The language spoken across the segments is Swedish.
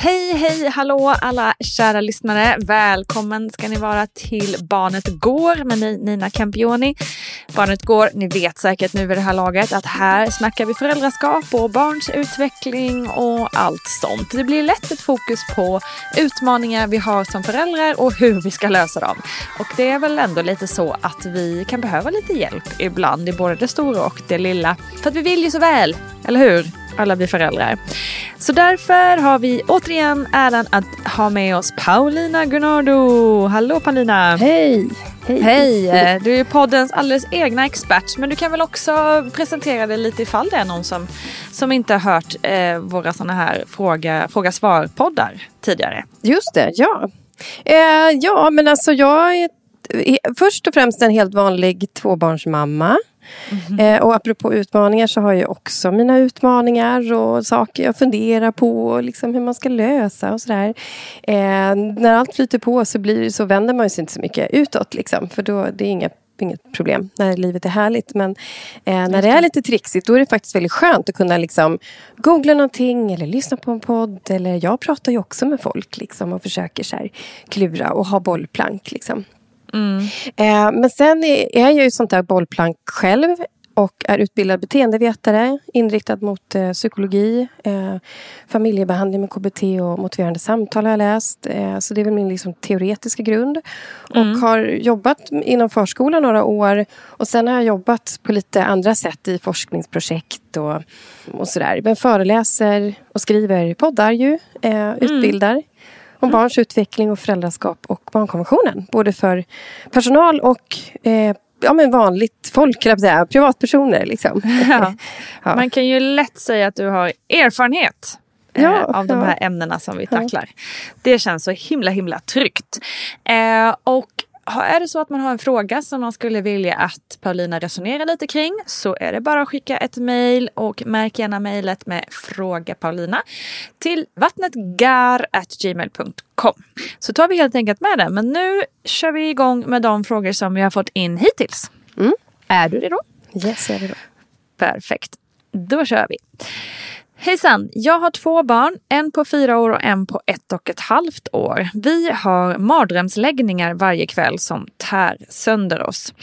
Hej, hej, hallå alla kära lyssnare. Välkommen ska ni vara till Barnet Går med mig Nina Campioni. Barnet Går, ni vet säkert nu vid det här laget att här snackar vi föräldraskap och barns utveckling och allt sånt. Det blir lätt ett fokus på utmaningar vi har som föräldrar och hur vi ska lösa dem. Och det är väl ändå lite så att vi kan behöva lite hjälp ibland i både det stora och det lilla. För att vi vill ju så väl, eller hur? Alla vi föräldrar. Så därför har vi återigen äran att ha med oss Paulina Gunnardo. Hallå Paulina! Hej! Hej! Hej! Du är poddens alldeles egna expert men du kan väl också presentera dig lite ifall det är någon som, som inte har hört eh, våra sådana här fråga, fråga svar-poddar tidigare. Just det, ja. Eh, ja, men alltså jag är först och främst en helt vanlig tvåbarnsmamma. Mm. Eh, och apropå utmaningar så har jag också mina utmaningar och saker jag funderar på. Liksom hur man ska lösa och sådär. Eh, när allt flyter på så, blir, så vänder man sig inte så mycket utåt. Liksom, för då det är inga inget problem när livet är härligt. Men eh, när det är lite trixigt då är det faktiskt väldigt skönt att kunna liksom, googla någonting eller lyssna på en podd. Eller jag pratar ju också med folk liksom, och försöker så här, klura och ha bollplank. Liksom. Mm. Eh, men sen är, är jag ju sånt där bollplank själv och är utbildad beteendevetare inriktad mot eh, psykologi, eh, familjebehandling med KBT och motiverande samtal har jag läst. Eh, så det är väl min liksom, teoretiska grund. Mm. Och har jobbat inom förskolan några år och sen har jag jobbat på lite andra sätt i forskningsprojekt och, och sådär. Men föreläser och skriver poddar ju, eh, mm. Om barns utveckling och föräldraskap och barnkonventionen. Både för personal och eh, ja, men vanligt folk, säga, privatpersoner. Liksom. Ja. ja. Man kan ju lätt säga att du har erfarenhet eh, ja, av de här ämnena som vi tacklar. Det känns så himla himla tryggt. Eh, och är det så att man har en fråga som man skulle vilja att Paulina resonerar lite kring så är det bara att skicka ett mejl och märk gärna mejlet med Fråga Paulina till vattnetgar.gmail.com. Så tar vi helt enkelt med det. Men nu kör vi igång med de frågor som vi har fått in hittills. Mm. Är du redo? Yes, jag är redo. Perfekt. Då kör vi. Hejsan! Jag har två barn, en på fyra år och en på ett och ett halvt år. Vi har mardrömsläggningar varje kväll som tär sönder oss.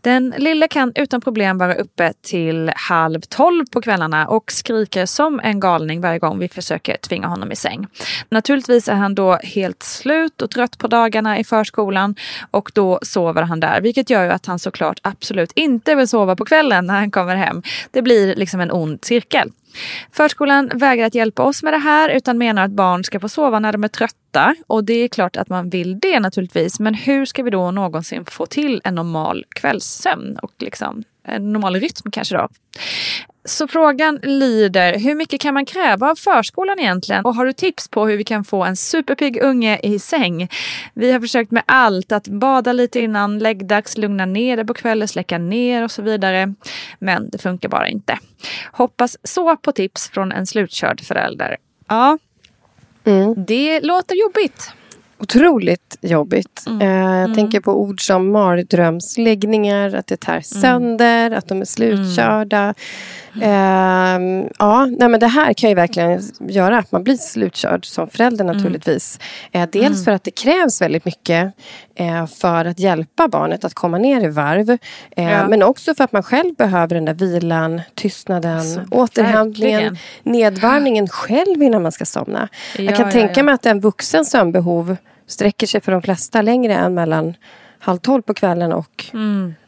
Den lilla kan utan problem vara uppe till halv tolv på kvällarna och skriker som en galning varje gång vi försöker tvinga honom i säng. Naturligtvis är han då helt slut och trött på dagarna i förskolan och då sover han där, vilket gör ju att han såklart absolut inte vill sova på kvällen när han kommer hem. Det blir liksom en ond cirkel. Förskolan vägrar att hjälpa oss med det här utan menar att barn ska få sova när de är trötta. Och det är klart att man vill det naturligtvis. Men hur ska vi då någonsin få till en normal kvällssömn och liksom en normal rytm kanske då? Så frågan lyder, hur mycket kan man kräva av förskolan egentligen? Och har du tips på hur vi kan få en superpigg unge i säng? Vi har försökt med allt, att bada lite innan läggdags, lugna ner det på kvällen, släcka ner och så vidare. Men det funkar bara inte. Hoppas så på tips från en slutkörd förälder. Ja, Mm. det låter jobbigt. Otroligt jobbigt. Mm. Eh, jag tänker på ord som mardrömsläggningar, att det tär Mm. sönder, att de är slutkörda. Eh, ja, nej, men det här kan ju verkligen göra att man blir slutkörd som förälder Mm. naturligtvis. Eh, dels för att det krävs väldigt mycket eh, för att hjälpa barnet att komma ner i varv. Eh, Ja. Men också för att man själv behöver den där vilan, tystnaden, Alltså, återhämtningen, verkligen. nedvarvningen själv innan man ska somna. Ja, jag kan ja, tänka mig att en vuxens sömnbehov sträcker sig för de flesta längre än mellan halv tolv på kvällen och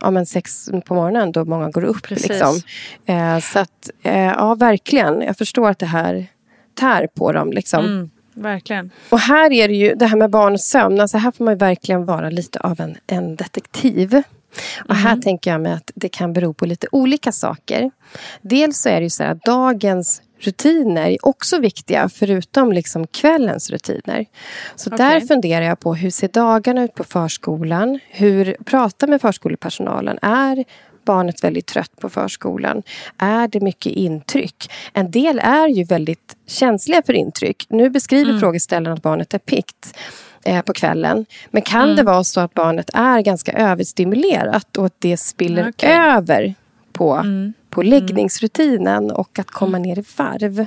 ja, men sex på morgonen då många går upp. Mm. Precis. Liksom. Eh, så att, eh, ja verkligen. Jag förstår att det här tär på dem. Liksom. Mm, verkligen. Och här är det ju det här med barn och sömn. Alltså här får man verkligen vara lite av en, en detektiv. Och här tänker jag mig att det kan bero på lite olika saker. Dels så är det ju så här att dagens rutiner är också viktiga förutom liksom kvällens rutiner. Så där Okej. funderar jag på hur ser dagarna ut på förskolan? Hur pratar med förskolepersonalen? Är barnet väldigt trött på förskolan? Är det mycket intryck? En del är ju väldigt känsliga för intryck. Nu beskriver frågeställaren att barnet är pikt eh, på kvällen. Men kan det vara så att barnet är ganska överstimulerat och att det spiller Okej. över på, på läggningsrutinen och att komma ner i varv.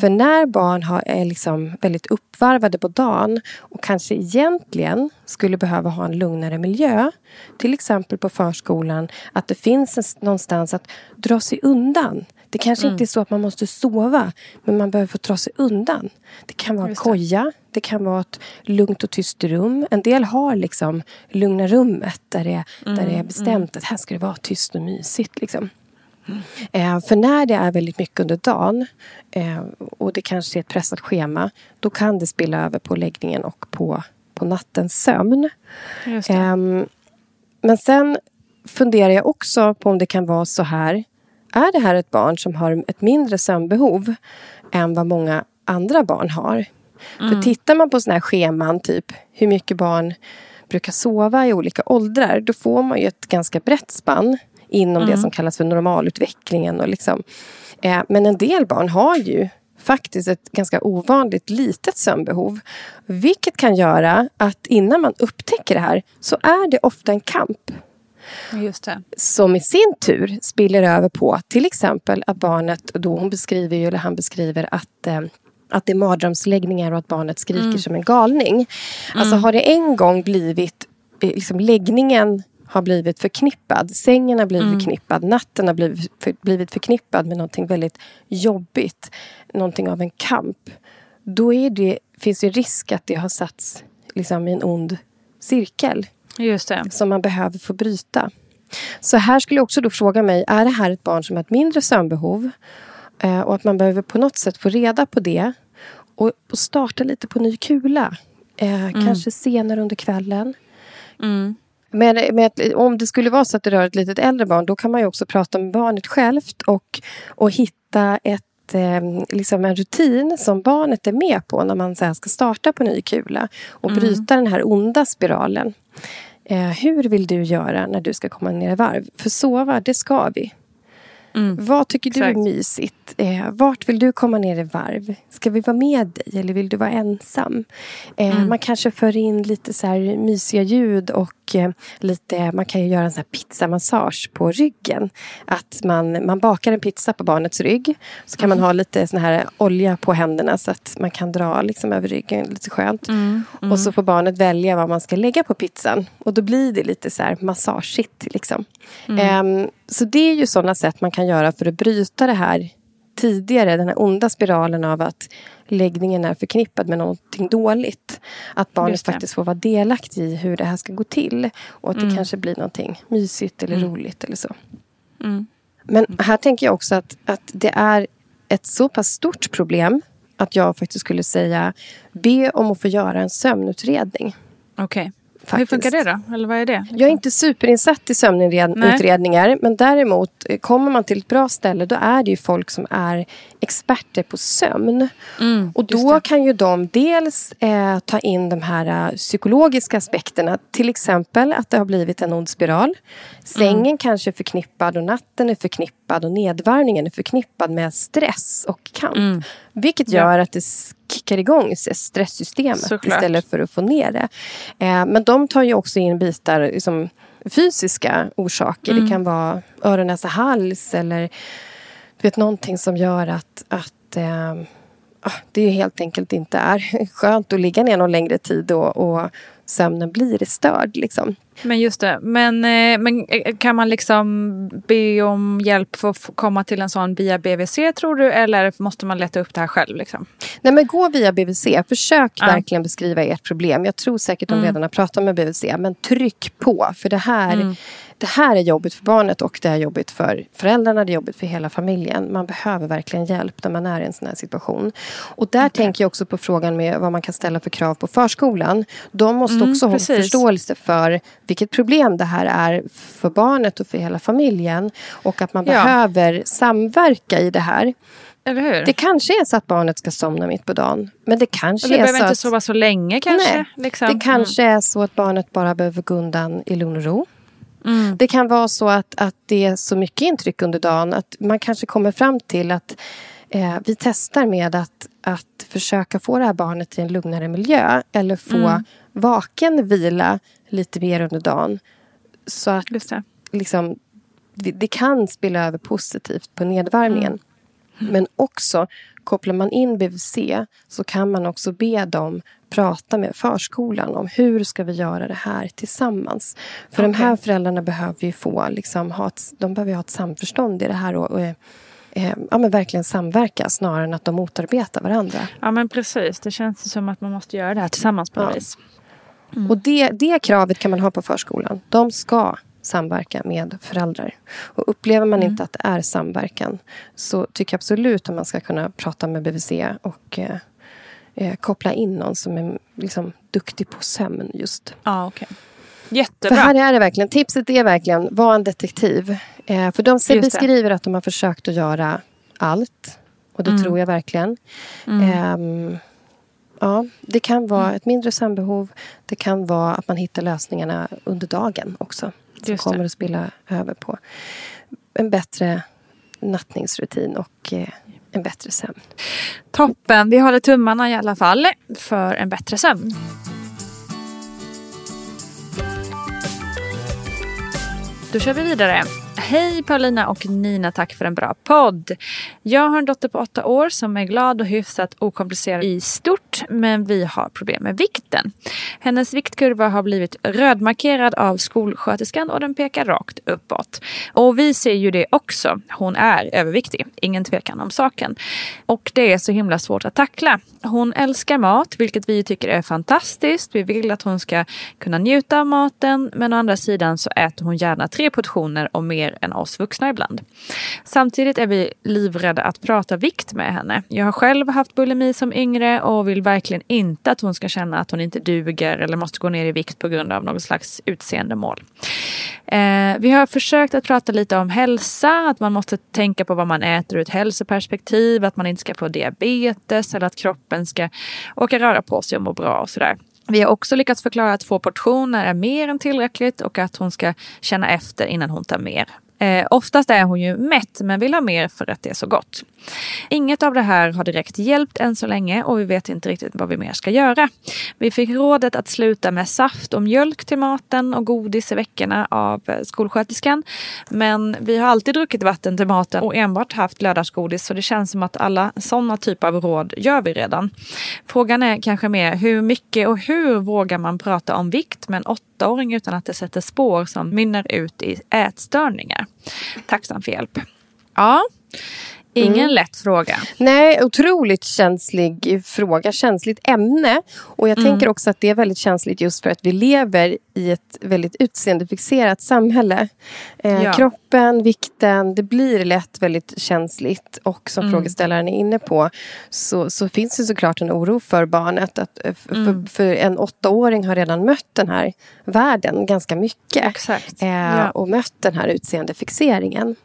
För när barn har, är liksom väldigt uppvarvade på dagen och kanske egentligen skulle behöva ha en lugnare miljö, till exempel på förskolan, att det finns en, någonstans att dra sig undan. Det kanske inte är så att man måste sova, men man behöver få dra sig undan. Det kan vara en koja, det kan vara ett lugnt och tyst rum. En del har liksom lugna rummet där det, där det är bestämt att här ska det vara tyst och mysigt. Liksom. Eh, för när det är väldigt mycket under dagen eh, och det kanske är ett pressat schema då kan det spilla över på läggningen och på, på nattens sömn. Ehm, men sen funderar jag också på om det kan vara så här. Är det här ett barn som har ett mindre sömnbehov än vad många andra barn har? För tittar man på såna här scheman, typ hur mycket barn brukar sova i olika åldrar, då får man ju ett ganska brett spann inom det som kallas för normalutvecklingen. Och liksom. eh, men en del barn har ju faktiskt ett ganska ovanligt litet sömnbehov. Vilket kan göra att innan man upptäcker det här så är det ofta en kamp Just det. som i sin tur spiller över på till exempel att barnet, då hon beskriver ju, eller han beskriver att eh, att det är mardrömsläggningar och att barnet skriker som en galning. Alltså har det en gång blivit, eh, liksom läggningen har blivit förknippad, sängen har blivit förknippad, natten har blivit, för, blivit förknippad med någonting väldigt jobbigt, någonting av en kamp. Då är det, finns det risk att det har satts liksom, i en ond cirkel Just det. som man behöver få bryta. Så här skulle jag också då fråga mig, är det här ett barn som har ett mindre sömnbehov? Eh, och att man behöver på något sätt få reda på det och, och starta lite på ny kula. Eh, Kanske senare under kvällen. Men, men om det skulle vara så att det rör ett litet äldre barn då kan man ju också prata med barnet självt och, och hitta ett eh, liksom en rutin som barnet är med på när man så här ska starta på ny kula och bryta den här onda spiralen. Eh, hur vill du göra när du ska komma ner i varv? För sova, det ska vi. Mm. Vad tycker du är mysigt? Eh, vart vill du komma ner i varv? Ska vi vara med dig eller vill du vara ensam? Eh, Mm. Man kanske för in lite så här mysiga ljud och eh, lite, man kan ju göra en sån här pizzamassage på ryggen. Att man, man bakar en pizza på barnets rygg. Så kan man ha lite sån här olja på händerna så att man kan dra liksom över ryggen lite skönt. Mm. Och så får barnet välja vad man ska lägga på pizzan. Och då blir det lite så här massageigt. Liksom. Ehm, så det är ju sådana sätt man kan göra för att bryta det här tidigare, den här onda spiralen av att läggningen är förknippad med någonting dåligt. Att barnet det. faktiskt får vara delaktig i hur det här ska gå till. Och att det Mm. kanske blir någonting mysigt eller roligt eller så. Mm. Men här tänker jag också att, att det är ett så pass stort problem att jag faktiskt skulle säga be om att få göra en sömnutredning. Okej. Hur Faktiskt. funkar det då? Eller vad är det? Jag är inte superinsatt i sömnutredningar men däremot kommer man till ett bra ställe då är det ju folk som är experter på sömn. Mm, Och då kan ju de dels eh, ta in de här eh, psykologiska aspekterna. Till exempel att det har blivit en ond spiral. Sängen Mm. kanske är förknippad och natten är förknippad och nedvarvningen är förknippad med stress och kamp. Mm. Vilket Ja. gör att det kickar igång stresssystemet Såklart. istället för att få ner det. Eh, men de tar ju också in bitar liksom, fysiska orsaker. Mm. Det kan vara öron, näsa, hals eller du vet, någonting som gör att, att eh, det ju helt enkelt inte är skönt att ligga ner någon längre tid och, och sömnen blir störd. Liksom. Men just det. Men, eh, men eh, kan man liksom be om hjälp för att komma till en sån via BVC tror du? Eller måste man leta upp det här själv? Liksom? Nej, men gå via BVC. Försök Ja. verkligen beskriva ert problem. Jag tror säkert de Mm. redan har pratat med BVC. Men tryck på. För det här, Mm. Det här är jobbigt för barnet och det är jobbigt för föräldrarna. Det är jobbigt för hela familjen. Man behöver verkligen hjälp när man är i en sån här situation. Och där tänker jag också på frågan med vad man kan ställa för krav på förskolan. De måste Mm, också ha precis. förståelse för vilket problem det här är för barnet och för hela familjen. Och att man Ja. behöver samverka i det här. Eller hur? Det kanske är så att barnet ska somna mitt på dagen. Men det kanske det är behöver så inte att sova så länge kanske? Nej, liksom. det kanske är så att barnet bara behöver gå undan i lugn och ro. Mm. Det kan vara så att, att det är så mycket intryck under dagen att man kanske kommer fram till att eh, vi testar med att, att försöka få det här barnet i en lugnare miljö eller få Mm. vaken vila lite mer under dagen. Så att det. liksom, det, det kan spilla över positivt på nedvärmningen. Men också kopplar man in BVC så kan man också be dem prata med förskolan om hur ska vi göra det här tillsammans. För de här föräldrarna behöver ju få liksom, ha ett, de behöver ha ett samförstånd i det här och, och eh, ja, men verkligen samverka snarare än att de motarbetar varandra. Ja men precis. Det känns som att man måste göra det här tillsammans på något Ja. vis. Och det, det kravet kan man ha på förskolan. De ska samverka med föräldrar. Och upplever man inte att det är samverkan så tycker jag absolut att man ska kunna prata med BVC och eh, eh, koppla in någon som är liksom, duktig på sömn just. Okej. För Jättebra. här är det verkligen, tipset är verkligen, var en detektiv. Eh, för de ser- beskriver att de har försökt att göra allt. Och det Mm. tror jag verkligen. Ehm, ja, det kan vara Mm. ett mindre sömnbehov. Det kan vara att man hittar lösningarna under dagen också. Som Just det. kommer att spilla över på en bättre nattningsrutin och eh, en bättre sömn. Toppen. Vi håller tummarna i alla fall för en bättre sömn. Då kör vi vidare. Hej Paulina och Nina, tack för en bra podd. Jag har en dotter på åtta år som är glad och hyfsat okomplicerad i stort, men vi har problem med vikten. Hennes viktkurva har blivit rödmarkerad av skolsköterskan och den pekar rakt uppåt. Och vi ser ju det också. Hon är överviktig, ingen tvekan om saken. Och det är så himla svårt att tackla. Hon älskar mat, vilket vi tycker är fantastiskt. Vi vill att hon ska kunna njuta av maten, men å andra sidan så äter hon gärna tre portioner och mer än oss vuxna ibland. Samtidigt är vi livrädda att prata vikt med henne. Jag har själv haft bulimi som yngre och vill verkligen inte att hon ska känna att hon inte duger eller måste gå ner i vikt på grund av något slags utseendemål. Eh, vi har försökt att prata lite om hälsa, att man måste tänka på vad man äter ur ett hälsoperspektiv, att man inte ska få diabetes eller att kroppen ska åka röra på sig och må bra och sådär. Vi har också lyckats förklara att två portioner är mer än tillräckligt och att hon ska känna efter innan hon tar mer. Eh, oftast är hon ju mätt men vill ha mer för att det är så gott. Inget av det här har direkt hjälpt än så länge och vi vet inte riktigt vad vi mer ska göra. Vi fick rådet att sluta med saft och mjölk till maten och godis i veckorna av eh, skolsköterskan. Men vi har alltid druckit vatten till maten och enbart haft lördagsgodis så det känns som att alla sådana typer av råd gör vi redan. Frågan är kanske mer hur mycket och hur vågar man prata om vikt med en åttaåring utan att det sätter spår som mynnar ut i ätstörningar? Tacksam för hjälp. Ja, Ingen mm. lätt fråga. Nej, otroligt känslig fråga, känsligt ämne. Och jag mm. tänker också att det är väldigt känsligt just för att vi lever i ett väldigt utseendefixerat samhälle. Eh, ja. Kroppen, vikten, det blir lätt väldigt känsligt. Och som mm. frågeställaren är inne på så, så finns det såklart en oro för barnet. Att, eh, för, mm. för en åttaåring har redan mött den här världen ganska mycket. Eh, ja. Och mött den här utseendefixeringen.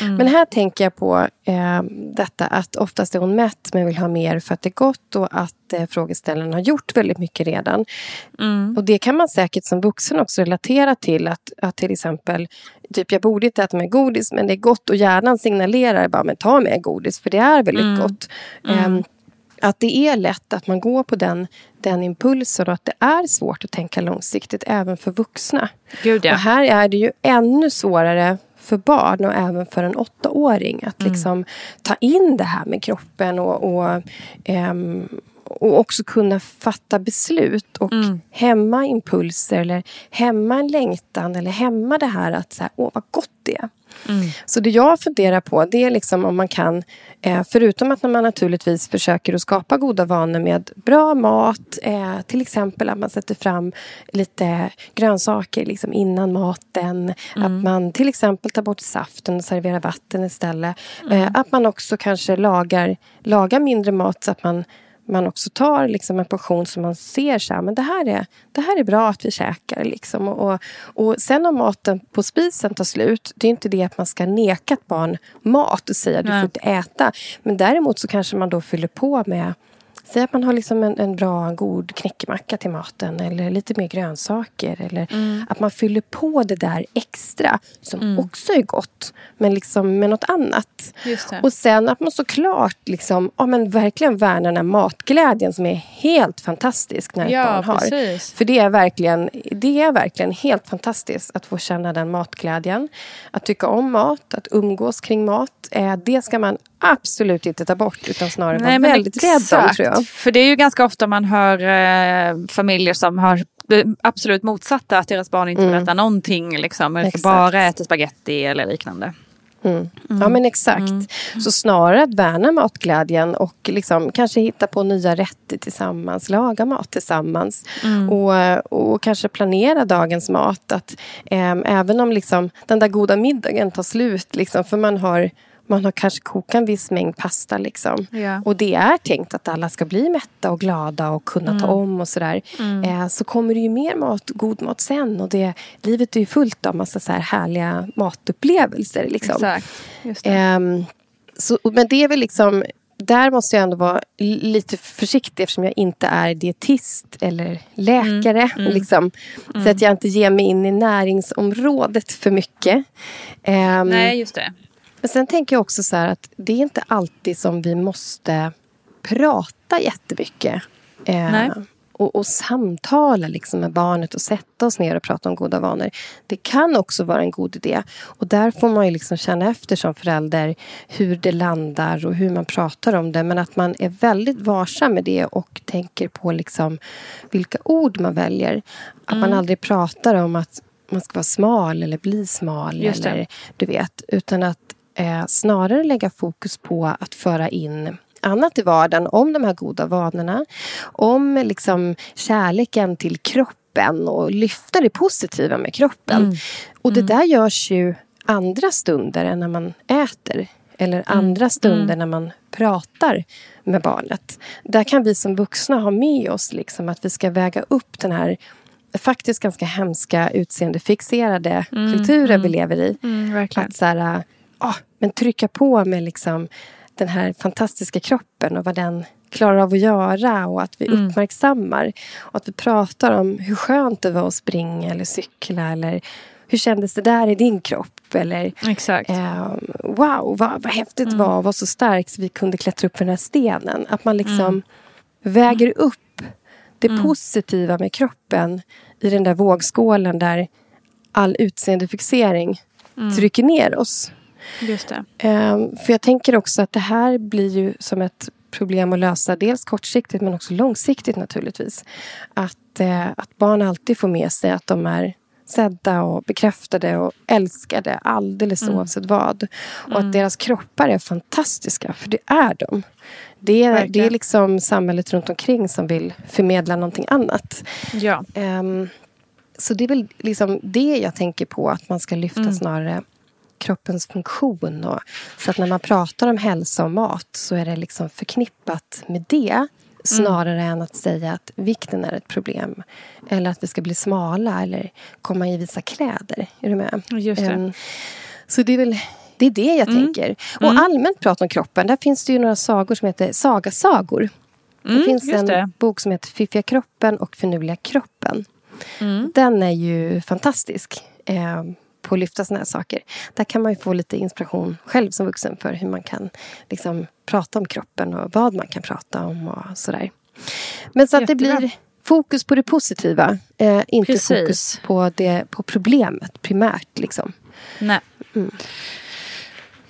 Mm. Men här tänker jag på eh, detta att oftast är hon mätt men vill ha mer för att det är gott och att eh, frågeställaren har gjort väldigt mycket redan. Mm. Och det kan man säkert som vuxen också relatera till att, att till exempel Typ jag borde inte äta mer godis men det är gott och hjärnan signalerar bara men ta mer godis för det är väldigt mm. gott. Eh, att det är lätt att man går på den, den impulsen och att det är svårt att tänka långsiktigt även för vuxna. Gud, ja. Och här är det ju ännu svårare för barn och även för en åttaåring. Att mm. liksom ta in det här med kroppen och, och, um, och också kunna fatta beslut och mm. hämma impulser eller hämma en längtan eller hämma det här att så här, åh vad gott det är. Mm. Så det jag funderar på det är liksom om man kan, eh, förutom att man naturligtvis försöker att skapa goda vanor med bra mat, eh, till exempel att man sätter fram lite grönsaker liksom innan maten, mm. att man till exempel tar bort saften och serverar vatten istället. Mm. Eh, att man också kanske lagar, lagar mindre mat så att man man också tar liksom en portion som man ser så här, men det här är, det här är bra att vi käkar. Liksom. Och, och, och sen om maten på spisen tar slut, det är inte det att man ska neka ett barn mat och säga att du får inte äta. Men däremot så kanske man då fyller på med Säg att man har liksom en, en bra, god knäckemacka till maten eller lite mer grönsaker. Eller mm. att man fyller på det där extra som mm. också är gott, men liksom med något annat. Och sen att man såklart liksom, ja, men verkligen värnar den här matglädjen som är helt fantastisk när ett ja, barn har. Precis. För det är, verkligen, det är verkligen helt fantastiskt att få känna den matglädjen. Att tycka om mat, att umgås kring mat. Eh, det ska man absolut inte ta bort utan snarare Nej, vara väldigt rädd om tror jag. För det är ju ganska ofta man hör eh, familjer som har absolut motsatta, att deras barn inte mm. vill äta någonting. Liksom, eller bara äter spaghetti eller liknande. Mm. Mm. Ja men exakt. Mm. Så snarare att värna matglädjen och liksom, kanske hitta på nya rätter tillsammans. Laga mat tillsammans. Mm. Och, och kanske planera dagens mat. Att, eh, även om liksom, den där goda middagen tar slut. Liksom, för man har man har kanske kokat en viss mängd pasta. Liksom. Ja. Och det är tänkt att alla ska bli mätta och glada och kunna mm. ta om och sådär. Mm. Eh, så kommer det ju mer mat, god mat sen. Och det, livet är ju fullt av massa så här härliga matupplevelser. Liksom. Exakt. Eh, så, men det är väl liksom där måste jag ändå vara lite försiktig eftersom jag inte är dietist eller läkare. Mm, mm, liksom, mm. Så att jag inte ger mig in i näringsområdet för mycket. Um, Nej, just det. Men sen tänker jag också så att det är inte alltid som vi måste prata jättemycket. Eh, och, och samtala liksom med barnet och sätta oss ner och prata om goda vanor. Det kan också vara en god idé. Och där får man ju liksom känna efter som förälder hur det landar och hur man pratar om det. Men att man är väldigt varsam med det och tänker på liksom vilka ord man väljer. Att mm. man aldrig pratar om att man ska vara smal eller bli smal. Eller, du vet, utan att eh, snarare lägga fokus på att föra in annat i vardagen om de här goda vanorna. Om liksom kärleken till kroppen och lyfta det positiva med kroppen. Mm. Och det mm. där görs ju andra stunder än när man äter. Eller mm. andra stunder mm. när man pratar med barnet. Där kan vi som vuxna ha med oss liksom att vi ska väga upp den här faktiskt ganska hemska utseendefixerade mm, kulturen mm, vi lever i. Mm, att så här, men trycka på med liksom den här fantastiska kroppen och vad den klarar av att göra och att vi uppmärksammar. Och att vi pratar om hur skönt det var att springa eller cykla eller hur kändes det där i din kropp? Eller Exakt. eh, wow, vad, vad häftigt det var vara så stark så vi kunde klättra upp för den här stenen. Att man liksom väger upp det positiva med kroppen i den där vågskålen där all utseendefixering trycker ner oss. Just det. Ehm, för jag tänker också att det här blir ju som ett problem att lösa. Dels kortsiktigt men också långsiktigt naturligtvis. Att, eh, att barn alltid får med sig att de är sedda och bekräftade och älskade alldeles oavsett vad. Och att deras kroppar är fantastiska, för det är de. Det är, det är liksom samhället runt omkring som vill förmedla någonting annat. Ja. Ehm, så det är väl liksom det jag tänker på, att man ska lyfta Mm. snarare kroppens funktion. Och, så att när man pratar om hälsa och mat så är det liksom förknippat med det snarare än att säga att vikten är ett problem. Eller att vi ska bli smala eller komma i vissa kläder. Är du med? Just det. Ehm, så det är väl det, är det jag tänker. Och allmänt prata om kroppen. Där finns det ju några sagor som heter sagasagor. det finns en det. bok som heter Fiffiga kroppen och Finurliga kroppen. Mm. Den är ju fantastisk eh, på att lyfta såna här saker. Där kan man ju få lite inspiration själv som vuxen för hur man kan liksom, prata om kroppen och vad man kan prata om och sådär. Men så att det blir fokus på det positiva. Eh, inte Precis. fokus på, det, på problemet primärt. Liksom. Nej.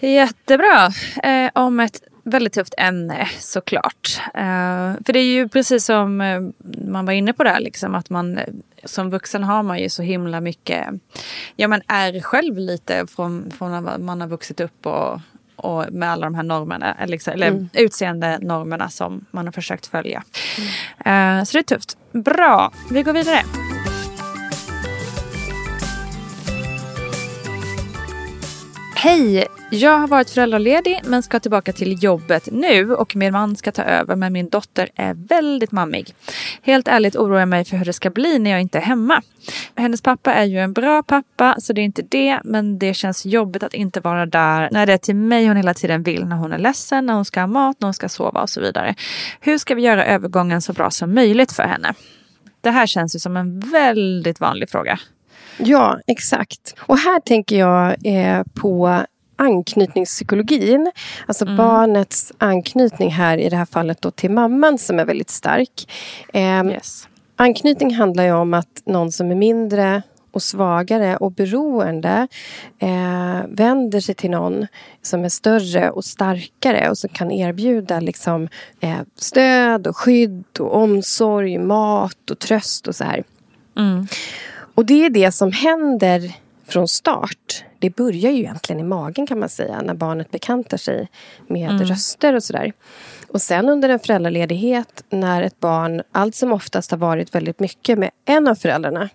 Jättebra. Eh, om ett väldigt tufft ämne såklart. Eh, för det är ju precis som eh, man var inne på där, liksom, att man som vuxen har man ju så himla mycket, ja man är själv lite från, från när man har vuxit upp och, och med alla de här normerna, eller, liksom, eller utseende normerna som man har försökt följa. Eh, så det är tufft. Bra, vi går vidare. Hej! Jag har varit föräldraledig men ska tillbaka till jobbet nu och min man ska ta över men min dotter är väldigt mammig. Helt ärligt oroar jag mig för hur det ska bli när jag inte är hemma. Hennes pappa är ju en bra pappa så det är inte det men det känns jobbigt att inte vara där när det är till mig hon hela tiden vill när hon är ledsen, när hon ska ha mat, när hon ska sova och så vidare. Hur ska vi göra övergången så bra som möjligt för henne? Det här känns ju som en väldigt vanlig fråga. Ja, exakt. Och här tänker jag eh, på anknytningspsykologin. Alltså barnets anknytning här i det här fallet då till mamman som är väldigt stark. Eh, Yes. Anknytning handlar ju om att någon som är mindre och svagare och beroende eh, vänder sig till någon som är större och starkare och som kan erbjuda liksom, eh, stöd och skydd och omsorg, mat och tröst och så här. Mm. Och det är det som händer från start. Det börjar ju egentligen i magen kan man säga när barnet bekantar sig med röster och sådär. Och sen under en föräldraledighet när ett barn allt som oftast har varit väldigt mycket med en av föräldrarna.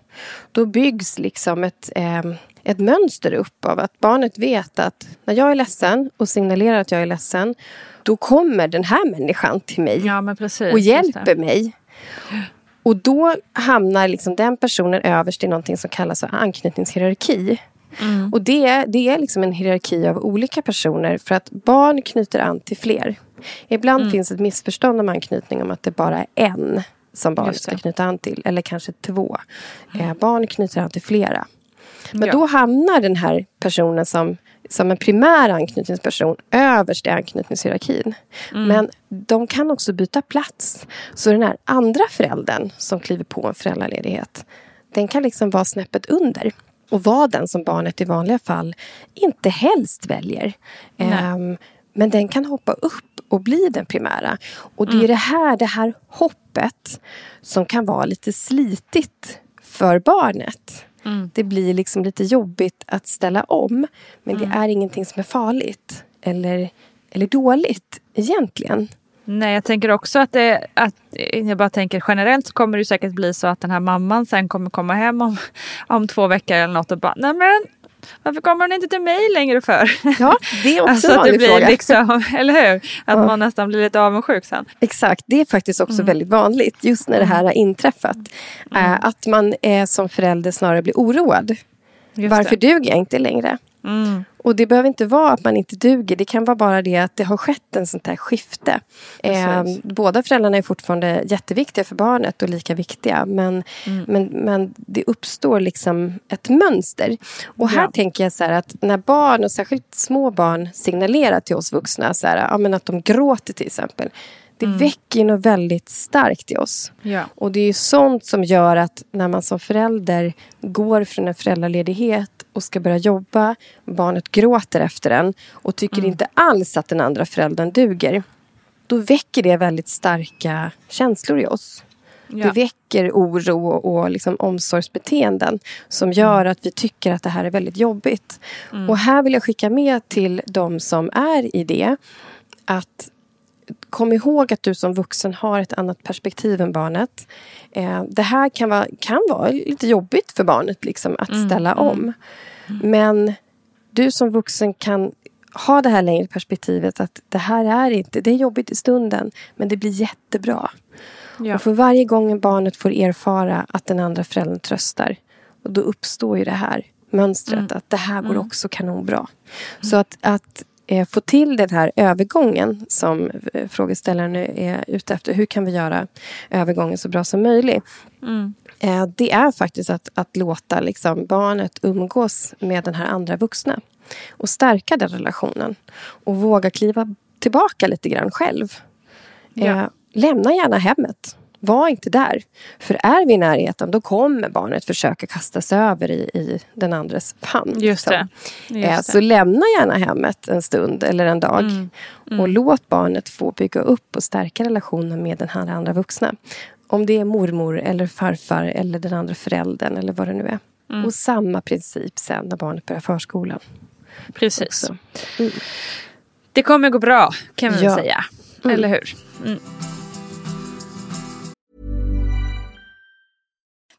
Då byggs liksom ett, eh, ett mönster upp av att barnet vet att när jag är ledsen och signalerar att jag är ledsen då kommer den här människan till mig Ja precis. och hjälper mig. Och då hamnar liksom den personen överst i någonting som kallas för anknytningshierarki. Mm. Och det, det är liksom en hierarki av olika personer för att barn knyter an till fler. Ibland Mm. finns ett missförstånd om anknytning om att det bara är en som barn ska. Mm. knyta an till. Eller kanske två. Eh, barn knyter an till flera. Men Ja. då hamnar den här personen som, som en primär anknytningsperson överst i anknytningshierarkin. Mm. Men de kan också byta plats. Så den här andra föräldern som kliver på en föräldraledighet den kan liksom vara snäppet under och vara den som barnet i vanliga fall inte helst väljer. Ehm, men den kan hoppa upp och bli den primära. Och det är det här, det här hoppet som kan vara lite slitigt för barnet. Det blir liksom lite jobbigt att ställa om. Men det är ingenting som är farligt eller, eller dåligt egentligen. Nej, jag tänker också att det, att, jag bara tänker generellt så kommer det säkert bli så att den här mamman sen kommer komma hem om, om två veckor eller något och bara, nej men varför kommer hon inte till mig längre för? Ja, det är också alltså en att det vanlig blir fråga. liksom, eller hur? Att man nästan blir lite avundsjuk sen. Exakt, det är faktiskt också Mm. väldigt vanligt just när det här har inträffat. Eh, att man som förälder snarare blir oroad. Just Varför det. duger jag inte längre? Mm. Och det behöver inte vara att man inte duger. Det kan vara bara det att det har skett en sånt här skifte. Eh, båda föräldrarna är fortfarande jätteviktiga för barnet och lika viktiga. Men, Mm. men, men det uppstår liksom ett mönster. Och här Ja. tänker jag så att när barn, och särskilt små barn, signalerar till oss vuxna så här, ja, men att de gråter till exempel. Det väcker ju något väldigt starkt i oss. Ja. Och det är ju sånt som gör att när man som förälder går från en föräldraledighet och ska börja jobba, barnet gråter efter den och tycker inte alls att den andra föräldern duger. Då väcker det väldigt starka känslor i oss. Ja. Det väcker oro och, liksom omsorgsbeteenden som gör att vi tycker att det här är väldigt jobbigt. Och här vill jag skicka med till de som är i det att kom ihåg att du som vuxen har ett annat perspektiv än barnet. Eh, det här kan vara, kan vara lite jobbigt för barnet liksom, att ställa om. Men du som vuxen kan ha det här längre perspektivet att det här är inte, det är jobbigt i stunden men det blir jättebra. Ja. Och för varje gång barnet får erfara att den andra föräldern tröstar och då uppstår ju det här mönstret att det här går också kanonbra. Så att, att få till den här övergången som eh, frågeställaren är ute efter. Hur kan vi göra övergången så bra som möjligt? Eh, det är faktiskt att, att låta liksom, barnet umgås med den här andra vuxna. Och stärka den relationen. Och våga kliva tillbaka lite grann själv. Ja. Eh, lämna gärna hemmet. Var inte där. För är vi i närheten då kommer barnet försöka kasta sig över i, i den andres famn. Just det. liksom. Just Eh, det. Så lämna gärna hemmet en stund eller en dag. Mm. Och låt barnet få bygga upp och stärka relationen med den här andra vuxna. Om det är mormor eller farfar eller den andra föräldern eller vad det nu är. Mm. Och samma princip sen när barnet börjar förskolan. Precis. också. Det kommer gå bra kan vi Ja. säga. Eller hur?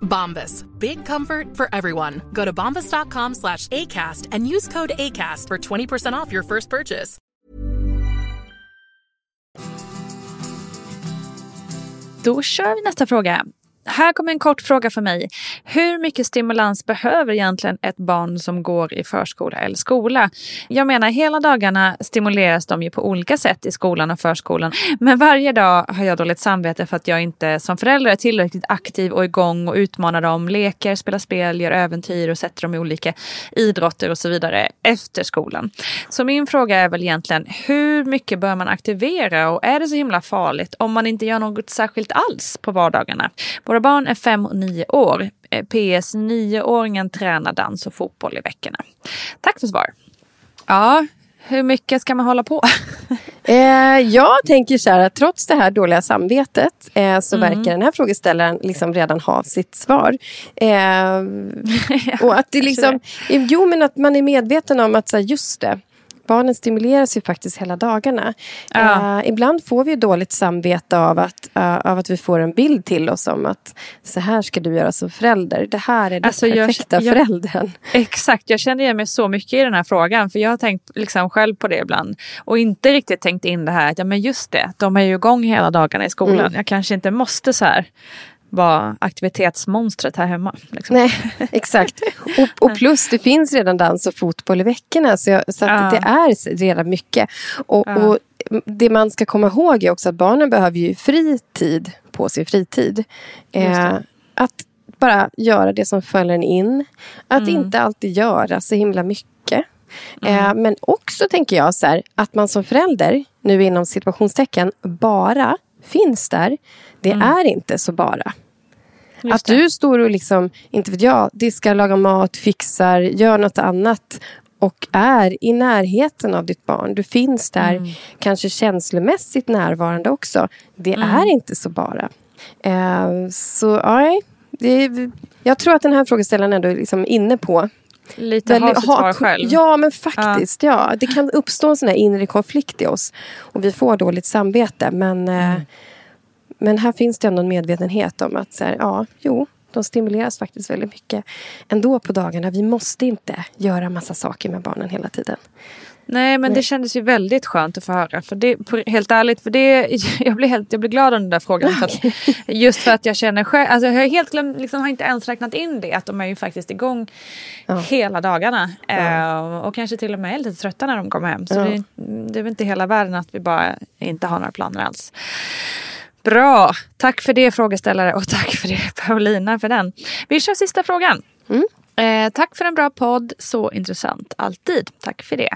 Bombas. Big comfort for everyone. Go to bombas.com slash ACAST and use code ACAST for 20% off your first purchase. Då kör vi nästa fråga. Här kommer en kort fråga för mig. Hur mycket stimulans behöver egentligen ett barn som går i förskola eller skola? Jag menar, hela dagarna stimuleras de ju på olika sätt i skolan och förskolan. Men varje dag har jag dåligt samvete för att jag inte som förälder är tillräckligt aktiv och igång och utmanar dem, leker, spelar spel, gör äventyr och sätter dem i olika idrotter och så vidare efter skolan. Så min fråga är väl egentligen, hur mycket bör man aktivera och är det så himla farligt om man inte gör något särskilt alls på vardagarna? Våra barn är fem och nio år. Eh, PS, nioåringen tränar dans och fotboll i veckorna. Tack för svar. Ja, hur mycket ska man hålla på? Eh, jag tänker så här att trots det här dåliga samvetet eh, så mm. verkar den här frågeställaren liksom redan ha sitt svar. Eh, och att det liksom, jo men att man är medveten om att så här, just det, barnen stimuleras ju faktiskt hela dagarna. Ja. Eh, ibland får vi dåligt samvete av att, uh, av att vi får en bild till oss om att så här ska du göra som förälder. Det här är den alltså, perfekta jag, jag, föräldern. Exakt, jag känner igen mig så mycket i den här frågan. För jag har tänkt liksom själv på det ibland. Och inte riktigt tänkt in det här att ja, men just det, de är ju igång hela dagarna i skolan. Mm. Jag kanske inte måste så här vara aktivitetsmonstret här hemma. Liksom. Nej, exakt. Och, och, plus det finns redan dans och fotboll i veckorna. Så, jag, så ja. det är redan mycket. Och, ja. och, det man ska komma ihåg är också att barnen behöver ju fri tid på sin fritid. Eh, att bara göra det som följer en in. Att mm. inte alltid göra så himla mycket. Mm. Eh, men också tänker jag så här, att man som förälder, nu inom situationstecken, bara finns där. Det mm. är inte så bara. Just att du står och liksom, inte vet jag, diskar, lagar mat, fixar, gör något annat och är i närheten av ditt barn. Du finns där, mm. kanske känslomässigt närvarande också. Det mm. är inte så bara. Eh, så nej, jag tror att den här frågeställaren ändå är liksom inne på Lite väldigt, har sitt svar själv. Ja, men faktiskt. Ja. ja. Det kan uppstå en sån här inre konflikt i oss. Och vi får dåligt samvete. Men eh, mm. Men här finns det ändå en medvetenhet om att så här, ja, jo, de stimuleras faktiskt väldigt mycket ändå på dagarna. Vi måste inte göra massa saker med barnen hela tiden. Nej men Nej. det kändes ju väldigt skönt att få höra. För det, helt ärligt, för det, jag, blir helt, jag blir glad av den där frågan. För att, just för att jag känner själv, alltså jag har helt glömt, liksom, har inte ens räknat in det. Att de är ju faktiskt igång ja. hela dagarna. Ja. Uh, och kanske till och med är lite trötta när de kommer hem. Så ja. det, det är väl inte hela världen att vi bara inte har några planer alls. Bra, tack för det frågeställare och tack för det Paulina för den. Vi kör sista frågan. Mm. Eh, tack för en bra podd, så intressant alltid. Tack för det.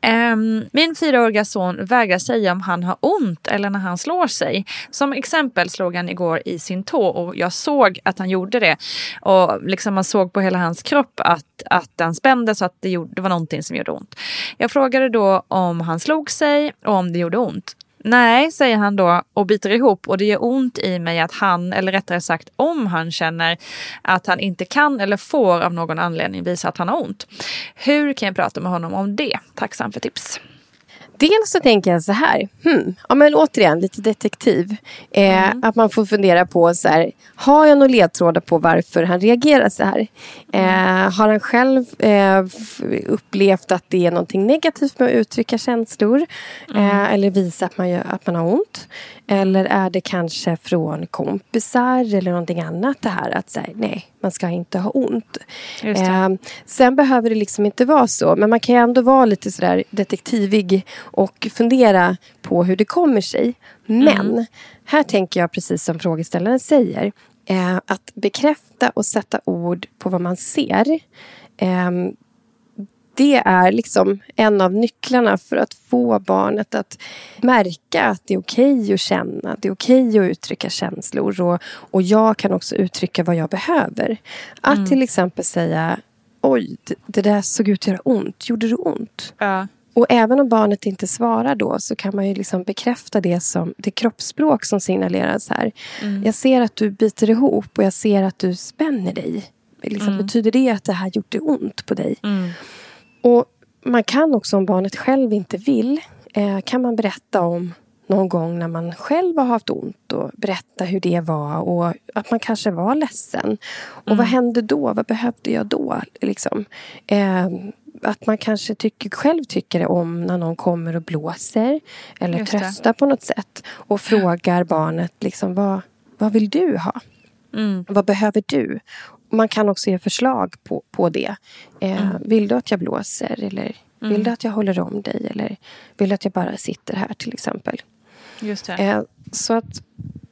Eh, min fyraåriga son vägrar säga om han har ont eller när han slår sig. Som exempel slog han igår i sin tå och jag såg att han gjorde det. Och liksom man såg på hela hans kropp att, att den spände så att det, gjorde, det var någonting som gjorde ont. Jag frågade då om han slog sig och om det gjorde ont. Nej, säger han då och biter ihop och det gör ont i mig att han, eller rättare sagt om han känner att han inte kan eller får av någon anledning visa att han har ont. Hur kan jag prata med honom om det? Tacksam för tips. Dels så tänker jag så här, hmm, ja, men återigen lite detektiv. Eh, mm. Att man får fundera på, så här, har jag några ledtrådar på varför han reagerar så här? Eh, har han själv eh, upplevt att det är någonting negativt med att uttrycka känslor? Mm. Eh, eller visa att man, gör, att man har ont? Eller är det kanske från kompisar eller någonting annat det här att säga nej, man ska inte ha ont. Eh, sen behöver det liksom inte vara så, men man kan ändå vara lite sådär detektivig och fundera på hur det kommer sig. Men mm. här tänker jag precis som frågeställaren säger, eh, att bekräfta och sätta ord på vad man ser. Eh, det är liksom en av nycklarna för att få barnet att märka att det är okej okay att känna. Det är okej okay att uttrycka känslor. Och, och jag kan också uttrycka vad jag behöver. Att mm. till exempel säga Oj, det, det, där såg ut att göra ont. Gjorde det ont? Ja. Och även om barnet inte svarar då så kan man ju liksom bekräfta det som det kroppsspråk som signaleras här. Mm. Jag ser att du biter ihop och jag ser att du spänner dig. Liksom, mm. Betyder det att det här gjorde ont på dig? Mm. Och man kan också om barnet själv inte vill eh, kan man berätta om någon gång när man själv har haft ont och berätta hur det var och att man kanske var ledsen. Och mm. vad hände då? Vad behövde jag då? Liksom. Eh, att man kanske tycker, själv tycker om när någon kommer och blåser eller tröstar på något sätt och frågar barnet liksom, vad, vad vill du ha? Mm. Vad behöver du? Man kan också ge förslag på, på det. Eh, Mm. Vill du att jag blåser? Eller vill du att jag håller om dig? Eller vill du att jag bara sitter här till exempel? Just det. Eh, så att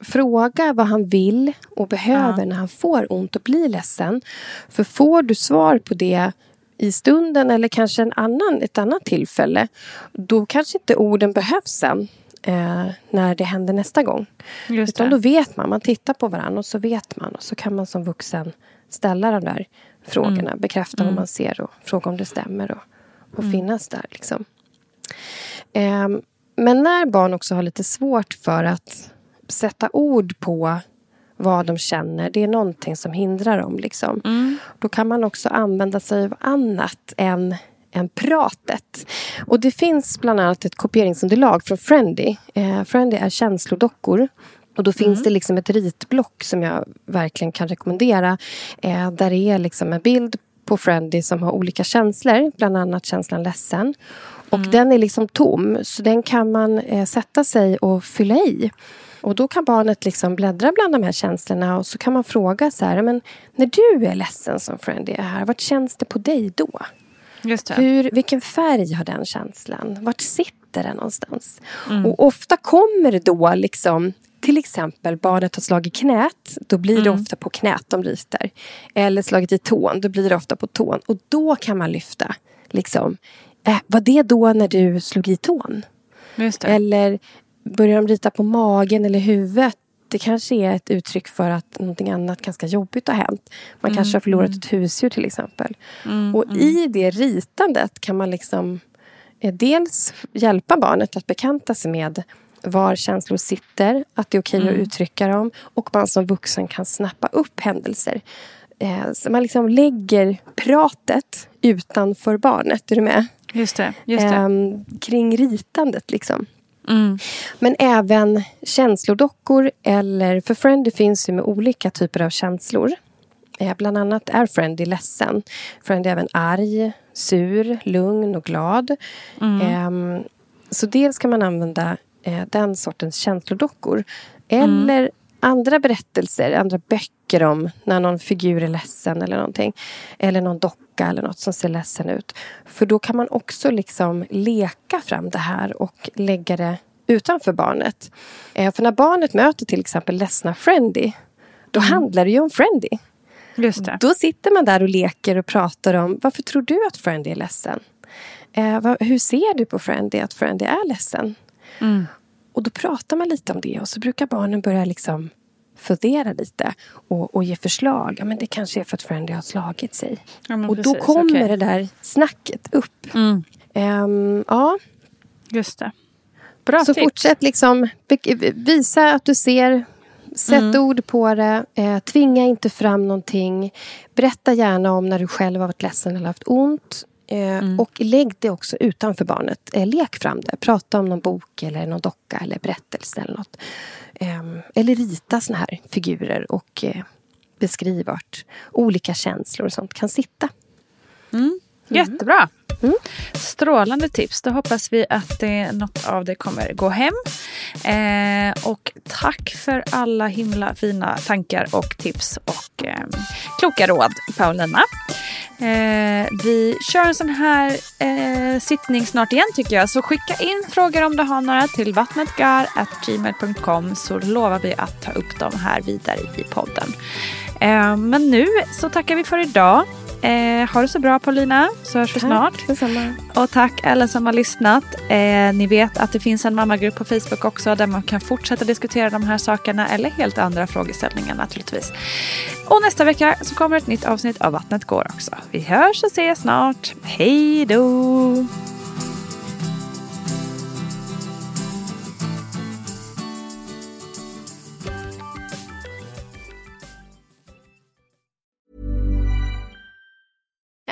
fråga vad han vill och behöver Ja. när han får ont och blir ledsen. För får du svar på det i stunden eller kanske en annan, ett annat tillfälle då kanske inte orden behövs sen eh, när det händer nästa gång. Just Utan det. då vet man, man tittar på varandra och så vet man och så kan man som vuxen ställa de där frågorna, Mm. bekräfta vad man ser och fråga om det stämmer och, och finnas där. Liksom. Ehm, men när barn också har lite svårt för att sätta ord på vad de känner, det är någonting som hindrar dem. Liksom. Då kan man också använda sig av annat än, än pratet. Och det finns bland annat ett kopieringsunderlag från Friendly. Eh, Friendly är känslodockor. Och då finns det liksom ett ritblock som jag verkligen kan rekommendera. Eh, där det är liksom en bild på Friendly som har olika känslor. Bland annat känslan ledsen. Och den är liksom tom, så den kan man eh, sätta sig och fylla i. Och då kan barnet liksom bläddra bland de här känslorna och så kan man fråga så här, men när du är ledsen som Friendly är här, vart känns det på dig då? Just det. Hur, vilken färg har den känslan? Vart sitter den någonstans? Mm. Och ofta kommer det då liksom till exempel barnet har slagit knät, då blir det Mm. ofta på knät de ritar. Eller slagit i tån, då blir det ofta på tån. Och då kan man lyfta. Liksom, eh, var det då när du slog i tån? Eller börjar de rita på magen eller huvudet? Det kanske är ett uttryck för att någonting annat ganska jobbigt har hänt. Man Mm, kanske har förlorat ett husdjur till exempel. och i det ritandet kan man liksom eh, dels hjälpa barnet att bekanta sig med var känslor sitter, att det är okej Mm. att uttrycka dem och man som vuxen kan snappa upp händelser. Eh, så man liksom lägger pratet utanför barnet. Är du med? Just det. Just det. Ehm, kring ritandet liksom. Mm. Men även känslodockor eller... För Friendly finns ju med olika typer av känslor. Eh, bland annat är Friendly ledsen. Friendly är även arg, sur, lugn och glad. Ehm, så dels kan man använda eh, den sortens känslodockor. Eller andra berättelser, andra böcker om när någon figur är ledsen eller någonting. Eller någon docka eller något som ser ledsen ut. För då kan man också liksom leka fram det här och lägga det utanför barnet. Eh, för när barnet möter till exempel ledsna Friendly, då handlar det ju om Friendly. Just det. Då sitter man där och leker och pratar om varför tror du att Friendly är ledsen? Eh, vad, hur ser du på Friendly att Friendly är ledsen? Mm. Och då pratar man lite om det och så brukar barnen börja liksom fundera lite och, och ge förslag. Ja, men det kanske är för att Friendly har slagit sig. Ja, och då precis, kommer okej. det där snacket upp. Mm. Ehm, ja, Just det. Bra så tips. fortsätt liksom be- visa att du ser. Sätt Mm. ord på det. Eh, tvinga inte fram någonting. Berätta gärna om när du själv har varit ledsen eller haft ont. Eh, Mm. Och lägg det också utanför barnet. Eh, lek fram det. Prata om någon bok eller någon docka eller berättelse eller något. Eh, eller rita såna här figurer och eh, beskriv vart olika känslor och sånt kan sitta. Jättebra. Strålande tips. Då hoppas vi att det, något av det kommer gå hem. Eh, och tack för alla himla fina tankar och tips och eh, kloka råd, Paulina. Eh, vi kör en sån här eh, sittning snart igen tycker jag. Så skicka in frågor om du har några till vattnetgar.gmail.com så lovar vi att ta upp dem här vidare i podden. Eh, men nu så tackar vi för idag. Eh, ha det så bra Paulina, så hörs vi snart. Detsamma. Och tack alla som har lyssnat. Eh, ni vet att det finns en mammagrupp på Facebook också där man kan fortsätta diskutera de här sakerna eller helt andra frågeställningar naturligtvis. Och nästa vecka så kommer ett nytt avsnitt av Vattnet går också. Vi hörs och ses snart. Hej då!